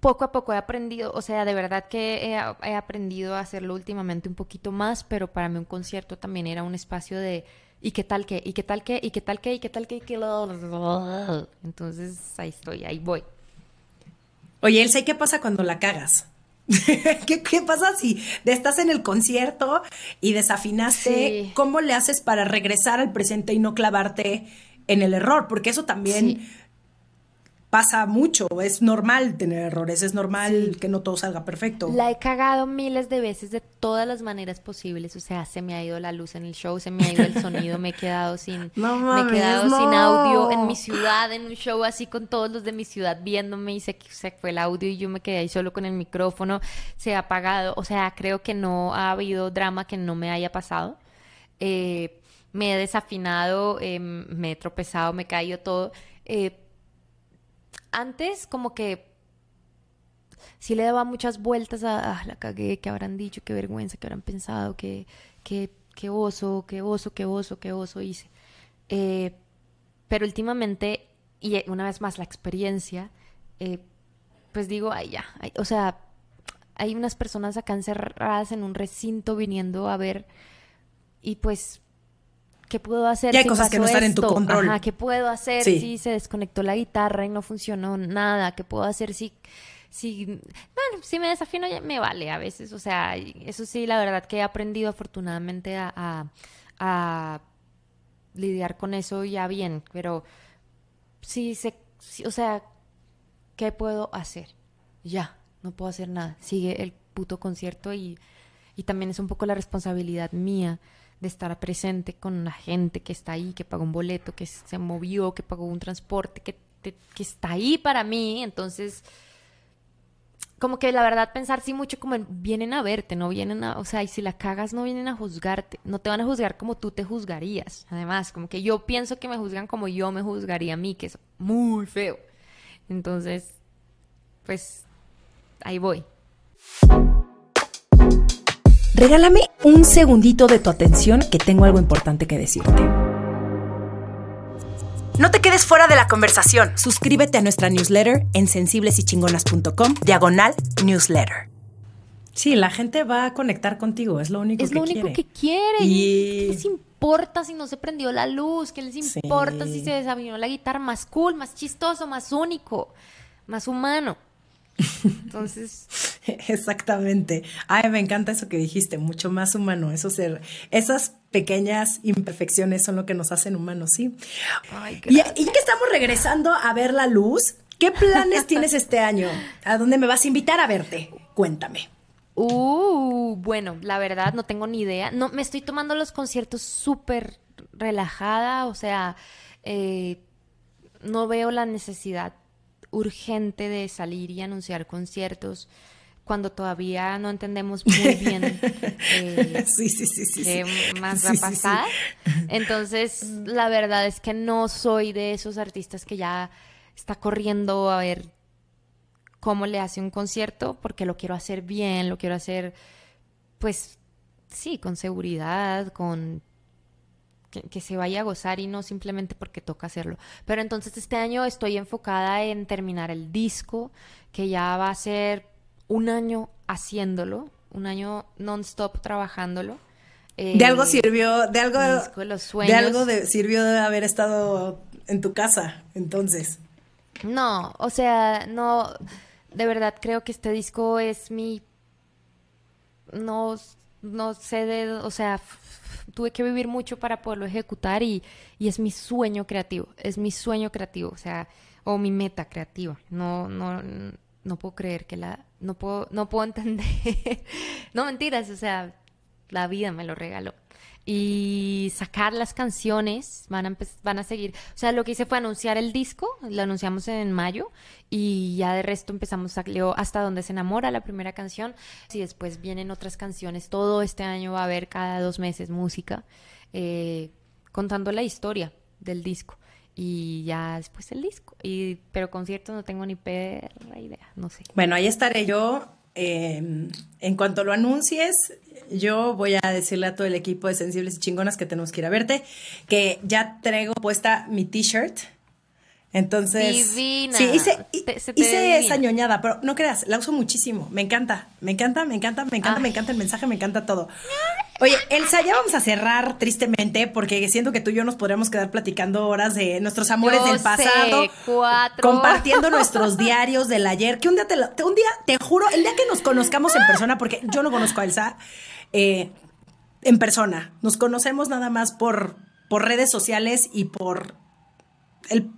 poco a poco he aprendido, o sea, de verdad que he, aprendido a hacerlo últimamente un poquito más, pero para mí un concierto también era un espacio de ¿y qué tal que? ¿y qué tal que? ¿y qué tal que? ¿y qué tal que? Entonces, ahí estoy, ahí voy. Oye, Elsa, ¿y qué pasa cuando la cagas? ¿Qué, pasa si estás en el concierto y desafinaste? ¿Cómo le haces para regresar al presente y no clavarte en el error? Porque eso también pasa mucho, es normal tener errores, es normal que no todo salga perfecto. La he cagado miles de veces de todas las maneras posibles, o sea, se me ha ido la luz en el show, se me ha ido el sonido, me he quedado sin me he quedado sin audio en mi ciudad, en un show así con todos los de mi ciudad viéndome y se, se fue el audio y yo me quedé ahí solo con el micrófono, se ha apagado, o sea, creo que no ha habido drama que no me haya pasado. Eh, me he desafinado, eh, me he tropezado, me he caído todo. Eh, antes como que sí le daba muchas vueltas a, ah, la cagué, que habrán dicho, qué vergüenza, qué habrán pensado, qué, qué, qué oso, qué oso, qué oso, qué oso hice. Eh, pero últimamente, y una vez más la experiencia, eh, pues digo, ay ya, o sea, hay unas personas acá encerradas en un recinto viniendo a ver y pues ¿qué puedo hacer? hay cosas que no están en tu control. Ajá, ¿qué puedo hacer si se desconectó la guitarra y no funcionó nada? ¿Qué puedo hacer si, si, bueno, si me desafino me vale a veces? O sea, eso sí, la verdad que he aprendido afortunadamente a, a, lidiar con eso ya bien, pero sí, se, o sea, ¿qué puedo hacer? Ya, no puedo hacer nada. Sigue el puto concierto y, y también es un poco la responsabilidad mía de estar presente con la gente que está ahí, que pagó un boleto, que se movió, que pagó un transporte, que, que está ahí para mí. Entonces, como que la verdad pensar sí mucho como vienen a verte, no vienen a, o sea, y si la cagas no vienen a juzgarte, no te van a juzgar como tú te juzgarías. Además, como que yo pienso que me juzgan como yo me juzgaría a mí, que es muy feo. Entonces, pues ahí voy. Regálame un segundito de tu atención que tengo algo importante que decirte. No te quedes fuera de la conversación. Suscríbete a nuestra newsletter en sensiblesychingonas.com, diagonal newsletter. Sí, la gente va a conectar contigo, es lo único que quiere. Es lo único que quieren. ¿Qué les importa si no se prendió la luz? ¿Qué les importa si se desafinó la guitarra? Más cool, más chistoso, más único, más humano. Entonces. Exactamente. Ay, me encanta eso que dijiste, mucho más humano. Eso ser, esas pequeñas imperfecciones son lo que nos hacen humanos, sí. y, ya que estamos regresando a ver la luz, ¿qué planes tienes este año? ¿A dónde me vas a invitar a verte? Cuéntame. Uh, bueno, la verdad no tengo ni idea. No, me estoy tomando los conciertos súper relajada, o sea, eh, no veo la necesidad urgente de salir y anunciar conciertos cuando todavía no entendemos muy bien eh, sí, sí, sí, qué más va a pasar. Entonces, la verdad es que no soy de esos artistas que ya está corriendo a ver cómo le hace un concierto, porque lo quiero hacer bien, lo quiero hacer, pues, sí, con seguridad, con que, se vaya a gozar y no simplemente porque toca hacerlo. Pero entonces este año estoy enfocada en terminar el disco, que ya va a ser un año haciéndolo, un año non-stop trabajándolo. de algo eh, sirvió, de algo, de, algo de, sirvió de haber estado en tu casa, entonces. No, o sea, no, de verdad creo que este disco es mi, no, no sé de, o sea, tuve que vivir mucho para poderlo ejecutar y, y es mi sueño creativo, es mi sueño creativo, o sea, o mi meta creativa. No, no, no puedo creer que la, no puedo, no puedo entender. no mentiras, o sea, la vida me lo regaló y sacar las canciones, van a, van a seguir. O sea, lo que hice fue anunciar el disco, lo anunciamos en mayo y ya de resto empezamos a hasta donde se enamora la primera canción y después vienen otras canciones. Todo este año va a haber cada dos meses música eh, contando la historia del disco y ya después el disco. Y, pero concierto no tengo ni perra idea, no sé. Bueno, ahí estaré yo. Eh, en cuanto lo anuncies, yo voy a decirle a todo el equipo de Sensibles y Chingonas que tenemos que ir a verte, que ya traigo puesta mi t-shirt. Entonces, divina. sí, hice, hice esa ñoñada, pero no creas, la uso muchísimo. Me encanta, me encanta, me encanta, me encanta, me encanta el mensaje, me encanta todo. Oye, Elsa, ya vamos a cerrar tristemente porque siento que tú y yo nos podríamos quedar platicando horas de nuestros amores del pasado, compartiendo nuestros diarios del ayer. Que un día te, un día te juro, el día que nos conozcamos en persona, porque yo no conozco a Elsa eh, en persona, nos conocemos nada más por por redes sociales y por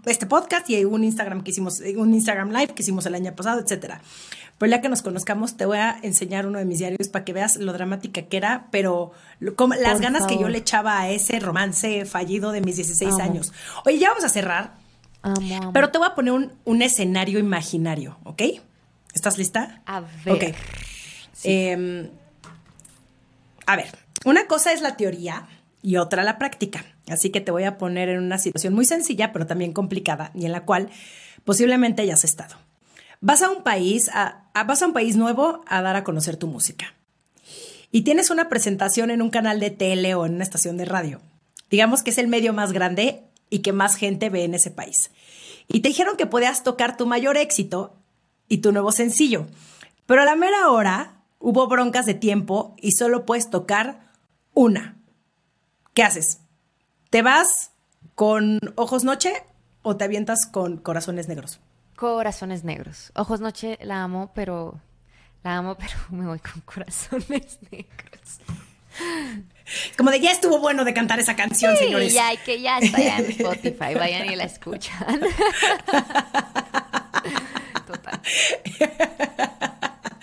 este podcast y un Instagram que hicimos, un Instagram Live que hicimos el año pasado, etcétera. Pero ya que nos conozcamos, te voy a enseñar uno de mis diarios para que veas lo dramática que era, pero las ganas que yo le echaba a ese romance fallido de mis 16 años. Oye, ya vamos a cerrar. Pero te voy a poner un, escenario imaginario, ¿ok? ¿Estás lista? A ver. Ok. Em, a ver, una cosa es la teoría y otra la práctica. Así que te voy a poner en una situación muy sencilla, pero también complicada, y en la cual posiblemente hayas estado. Vas a un país, a, vas a un país nuevo a dar a conocer tu música. Y tienes una presentación en un canal de tele o en una estación de radio. Digamos que es el medio más grande y que más gente ve en ese país. Y te dijeron que podías tocar tu mayor éxito y tu nuevo sencillo. Pero a la mera hora hubo broncas de tiempo y solo puedes tocar una. ¿Qué haces? ¿Te vas con ojos noche o te avientas con corazones negros? Corazones negros. Ojos noche la amo, pero la amo, pero me voy con corazones negros. Como de ya estuvo bueno de cantar esa canción, sí, señores. Ya, que ya está en Spotify, vayan y la escuchan. Total.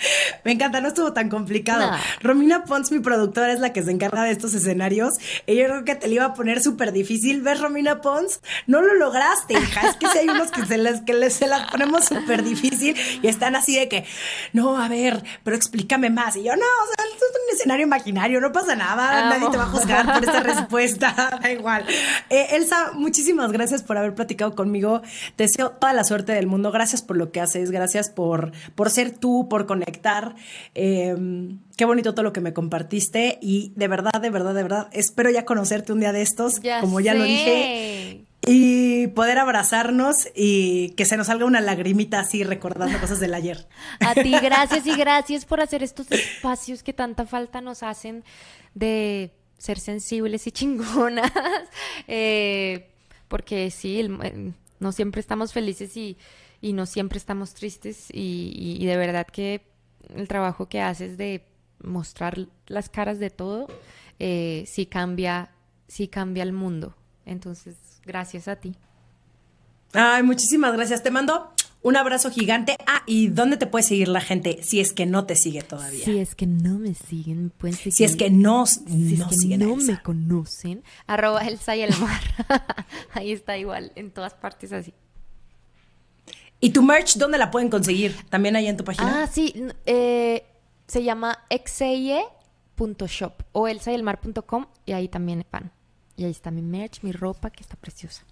Me encanta, no estuvo tan complicado. Romina Pons, mi productora, es la que se encarga de estos escenarios. Y yo creo que te lo iba a poner súper difícil. ¿Ves, Romina Pons? No lo lograste, hija. Es que si hay unos que se les, que les, se las ponemos súper difícil y están así de que, no, a ver, pero explícame más. Y yo, no, o sea, escenario imaginario, no pasa nada. Nadie te va a juzgar por esta respuesta. da igual. Eh, Elsa, muchísimas gracias por haber platicado conmigo. Te deseo toda la suerte del mundo. Gracias por lo que haces. Gracias por, por ser tú, por conectar Em, qué bonito todo lo que me compartiste y de verdad, de verdad, de verdad, espero ya conocerte un día de estos, como ya lo dije. Y poder abrazarnos y que se nos salga una lagrimita así recordando cosas del ayer. A ti, gracias y gracias por hacer estos espacios que tanta falta nos hacen de ser sensibles y chingonas. Eh, porque sí, no siempre estamos felices y, no siempre estamos tristes y de verdad que el trabajo que haces de mostrar las caras de todo, eh, sí cambia, sí cambia el mundo. Entonces, gracias a ti. Ay, muchísimas gracias. Te mando un abrazo gigante. Ah, ¿y dónde te puede seguir la gente si es que no te sigue todavía? Si es que no me siguen, pueden seguir. Si es que no, si no, es que no me conocen, arroba Elsa y el mar. Ahí está igual, en todas partes así. ¿Y tu merch dónde la pueden conseguir? ¿También ahí en tu página? Ah, sí. Eh, se llama exeye.shop o elsayelmar.com y ahí también van. Y ahí está mi merch, mi ropa, que está preciosa.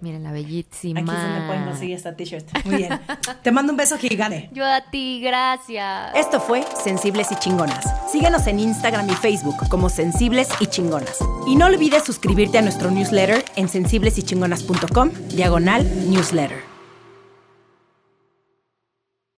Miren la bellísima. Aquí es donde pueden conseguir esta t-shirt. Muy bien. Te mando un beso gigante. Yo a ti, gracias. Esto fue Sensibles y Chingonas. Síguenos en Instagram y Facebook como Sensibles y Chingonas. Y no olvides suscribirte a nuestro newsletter en sensiblesychingonas.com, diagonal newsletter.